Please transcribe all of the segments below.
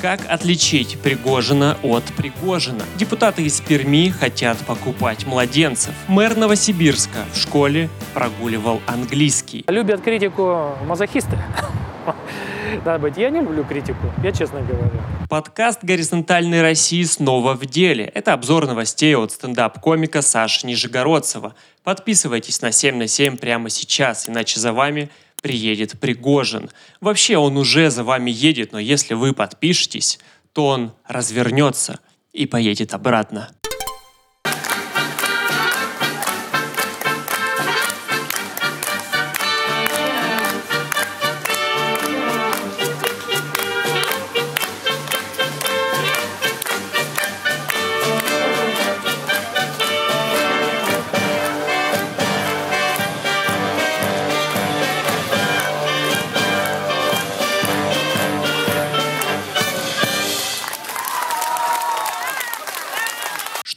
Как отличить Пригожина от Пригожина? Депутаты из Перми хотят покупать младенцев. Мэр Новосибирска в школе прогуливал английский. Любят критику мазохисты. Надо быть, я не люблю критику, я честно говорю. Подкаст «Горизонтальной России» снова в деле. Это обзор новостей от стендап-комика Саши Нижегородцева. Подписывайтесь на 7 на 7 прямо сейчас, иначе за вами приедет Пригожин. Вообще он уже за вами едет, но если вы подпишетесь, то он развернется и поедет обратно.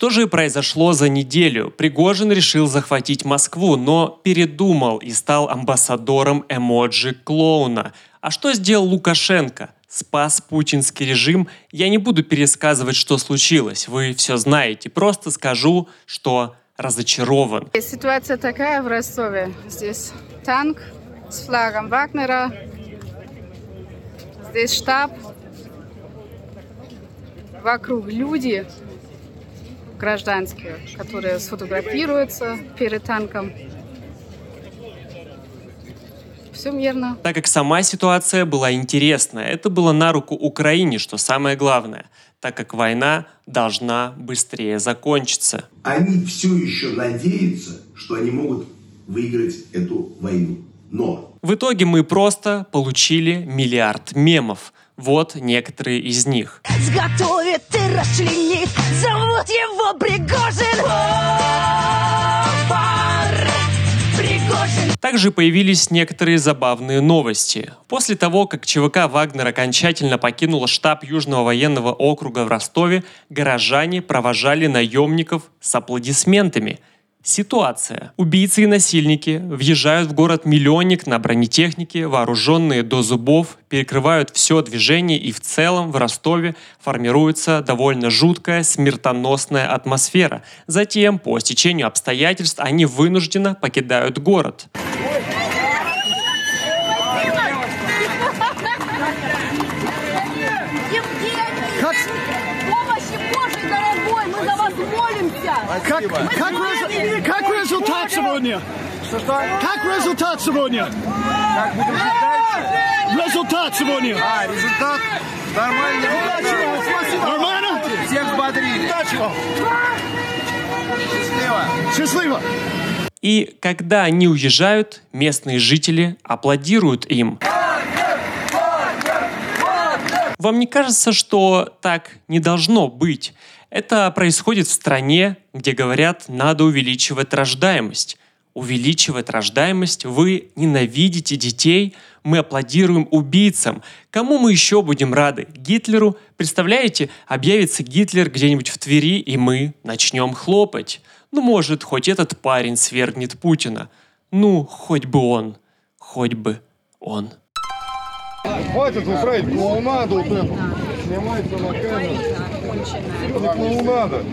Что же произошло за неделю? Пригожин решил захватить Москву, но передумал и стал амбассадором эмоджи-клоуна. А что сделал Лукашенко? Спас путинский режим. Я не буду пересказывать, что случилось. Вы все знаете. Просто скажу, что разочарован. Ситуация такая в Ростове. Здесь танк с флагом Вагнера. Здесь штаб. Вокруг люди гражданские, которые сфотографируются перед танком. Все мирно. Так как сама ситуация была интересная, это было на руку Украине, что самое главное, так как война должна быстрее закончиться. Они все еще надеются, что они могут выиграть эту войну. Но В итоге мы просто получили миллиард мемов. Вот некоторые из них. Сготовит и расчленит Зовут его Пригожин Также появились некоторые забавные новости. После того, как ЧВК «Вагнер» окончательно покинула штаб Южного военного округа в Ростове, горожане провожали наемников с аплодисментами. Ситуация. Убийцы и насильники въезжают в город-миллионник на бронетехнике, вооруженные до зубов, перекрывают все движение и в целом в Ростове формируется довольно жуткая смертоносная атмосфера. Затем, по стечению обстоятельств, они вынужденно покидают город. Как, как, резу- как результат сегодня? Как результат сегодня? Как дальше? Результат сегодня. А, результат нормальный. Нормально? Всех взбодрили. Удачи. Счастливо. Счастливо. И когда они уезжают, местные жители аплодируют им. Вам не кажется, что так не должно быть? Это происходит в стране, где говорят, надо увеличивать рождаемость. Увеличивать рождаемость, вы ненавидите детей, мы аплодируем убийцам. Кому мы еще будем рады? Гитлеру? Представляете, объявится Гитлер где-нибудь в Твери, и мы начнем хлопать. Ну, может, хоть этот парень свергнет Путина. Ну, хоть бы он. Хоть бы он. Хватит устраивать клоунаду вот эту. Снимайте на камеру. Клоунада.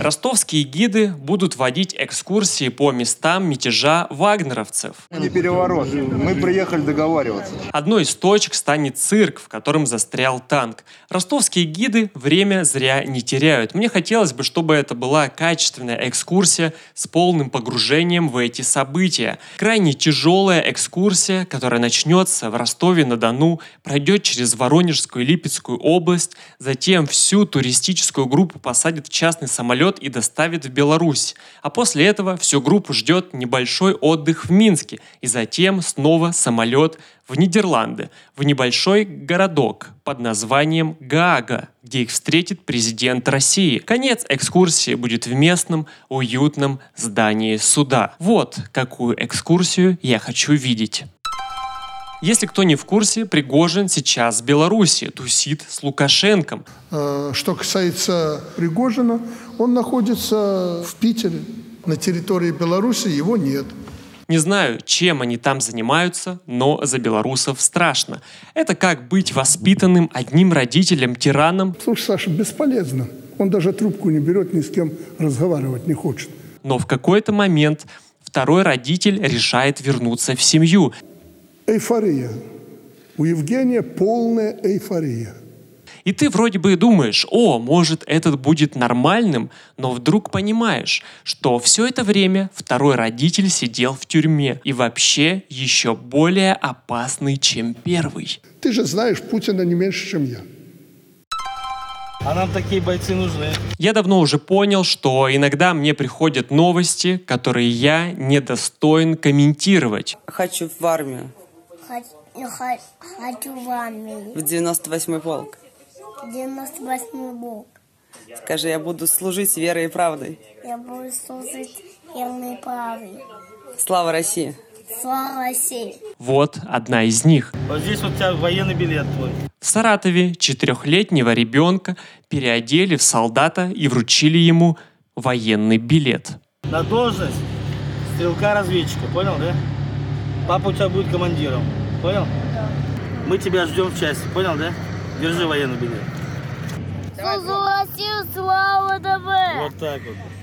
Ростовские гиды будут водить экскурсии по местам мятежа вагнеровцев. Не переворот. Мы приехали договариваться. Одной из точек станет цирк, в котором застрял танк. Ростовские гиды время зря не теряют. Мне хотелось бы, чтобы это была качественная экскурсия с полным погружением в эти события. Крайне тяжелая экскурсия, которая начнется в Ростове-на-Дону, пройдет через Воронежскую и Липецкую область, затем всю туристическую группу посадят в частный самолет и доставят в Беларусь. А после этого всю группу ждет небольшой отдых в Минске и затем снова самолет в Нидерланды, в небольшой городок под названием Гаага, где их встретит президент России. Конец экскурсии будет в местном, уютном здании суда. Вот какую экскурсию я хочу видеть. Если кто не в курсе, Пригожин сейчас в Беларуси, тусит с Лукашенком. Э, Что касается Пригожина, он находится в Питере. На территории Беларуси его нет. Не знаю, чем они там занимаются, но за белорусов страшно. Это как быть воспитанным одним родителем-тираном, Слушай, Саша, бесполезно. Он даже трубку не берет, ни с кем разговаривать не хочет. но в какой-то момент второй родитель решает вернуться в семью. Эйфория. У Евгения полная эйфория. И ты вроде бы думаешь, о, может этот будет нормальным, но вдруг понимаешь, что все это время второй родитель сидел в тюрьме и вообще еще более опасный, чем первый. Ты же знаешь Путина не меньше, чем я. А нам такие бойцы нужны. Я давно уже понял, что иногда мне приходят новости, которые я недостоин комментировать. Хочу в армию, Хочу в армию. в 98-й полк. 98 бок. Скажи, я буду служить верой и правдой. Я буду служить верной правой. Слава России! Слава России! Вот одна из них. Вот здесь вот у тебя военный билет твой. В Саратове четырехлетнего ребенка переодели в солдата и вручили ему военный билет. На должность стрелка-разведчика, понял, да? Папа у тебя будет командиром, понял? Мы тебя ждем в части, понял, да? Держи военный билет. Россию, слава ДВ! Вот так вот.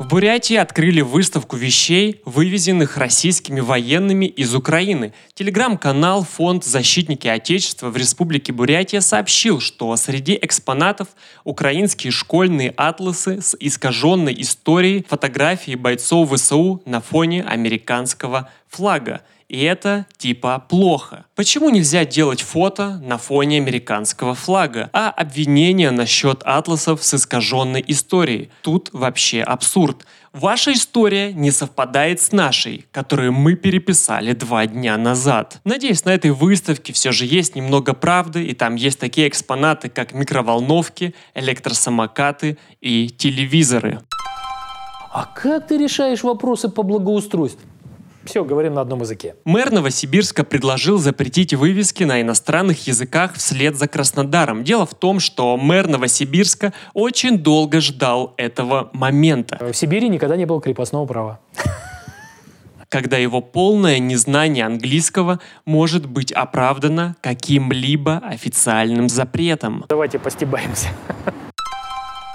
В Бурятии открыли выставку вещей, вывезенных российскими военными из Украины. Телеграм-канал «Фонд Защитники Отечества» в Республике Бурятия сообщил, что среди экспонатов украинские школьные атласы с искаженной историей, фотографии бойцов ВСУ на фоне американского флага. И это типа плохо. Почему нельзя делать фото на фоне американского флага? А обвинения насчет атласов с искаженной историей? Тут вообще абсурд. Ваша история не совпадает с нашей, которую мы переписали два дня назад. Надеюсь, на этой выставке все же есть немного правды, и там есть такие экспонаты, как микроволновки, электросамокаты и телевизоры. А как ты решаешь вопросы по благоустройству? Все, говорим на одном языке. Мэр Новосибирска предложил запретить вывески на иностранных языках вслед за Краснодаром. Дело в том, что мэр Новосибирска очень долго ждал этого момента, В Сибири никогда не было крепостного права. когда его полное незнание английского может быть оправдано каким-либо официальным запретом. Давайте постебаемся.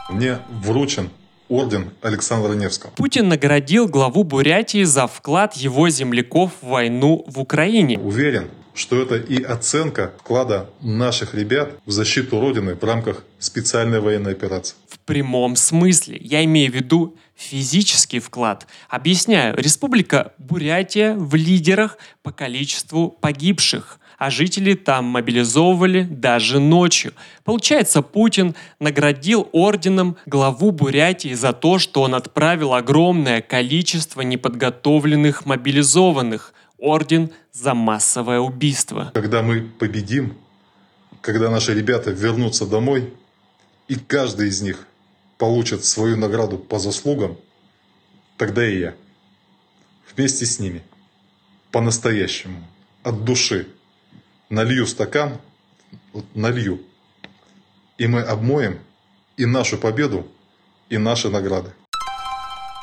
Мне вручен орден Александра Невского. Путин наградил главу Бурятии за вклад его земляков в войну в Украине. Уверен, что это и оценка вклада наших ребят в защиту Родины в рамках специальной военной операции. В прямом смысле. Я имею в виду физический вклад. Объясняю. Республика Бурятия в лидерах по количеству погибших а жители там мобилизовывали даже ночью. Получается, Путин наградил орденом главу Бурятии за то, что он отправил огромное количество неподготовленных мобилизованных. Орден за массовое убийство. Когда мы победим, когда наши ребята вернутся домой, и каждый из них получит свою награду по заслугам, тогда и я вместе с ними по-настоящему, от души, налью стакан, вот налью, и мы обмоем и нашу победу, и наши награды.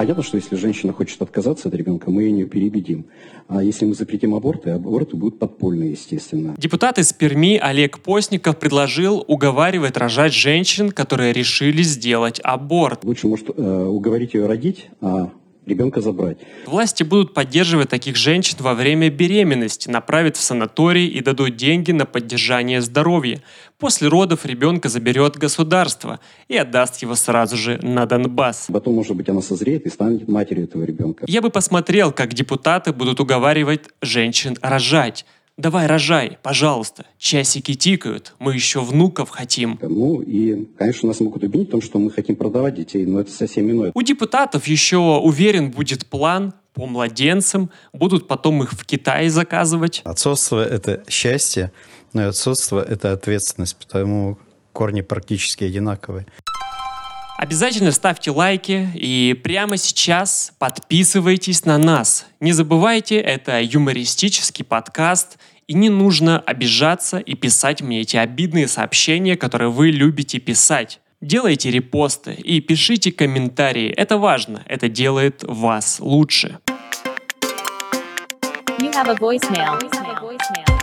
Понятно, что если женщина хочет отказаться от ребенка, мы ее не переубедим. А если мы запретим аборты, аборты будут подпольные, естественно. Депутат из Перми Олег Постников предложил уговаривать рожать женщин, которые решили сделать аборт. Лучше, может, э, уговорить ее родить, а ребенка забрать. Власти будут поддерживать таких женщин во время беременности, направят в санаторий и дадут деньги на поддержание здоровья. После родов ребенка заберет государство и отдаст его сразу же на Донбасс. Потом, может быть, она созреет и станет матерью этого ребенка. Я бы посмотрел, как депутаты будут уговаривать женщин рожать. Давай рожай, пожалуйста. Часики тикают, мы еще внуков хотим. Ну и, конечно, нас могут обвинить в том, что мы хотим продавать детей, но это совсем иное. У депутатов еще, уверен, будет план по младенцам, будут потом их в Китае заказывать. Отцовство – это счастье, но и отцовство – это ответственность, потому корни практически одинаковые. Обязательно ставьте лайки и прямо сейчас подписывайтесь на нас. Не забывайте, это юмористический подкаст, и не нужно обижаться и писать мне эти обидные сообщения, которые вы любите писать. Делайте репосты и пишите комментарии. Это важно, это делает вас лучше. You have a voicemail.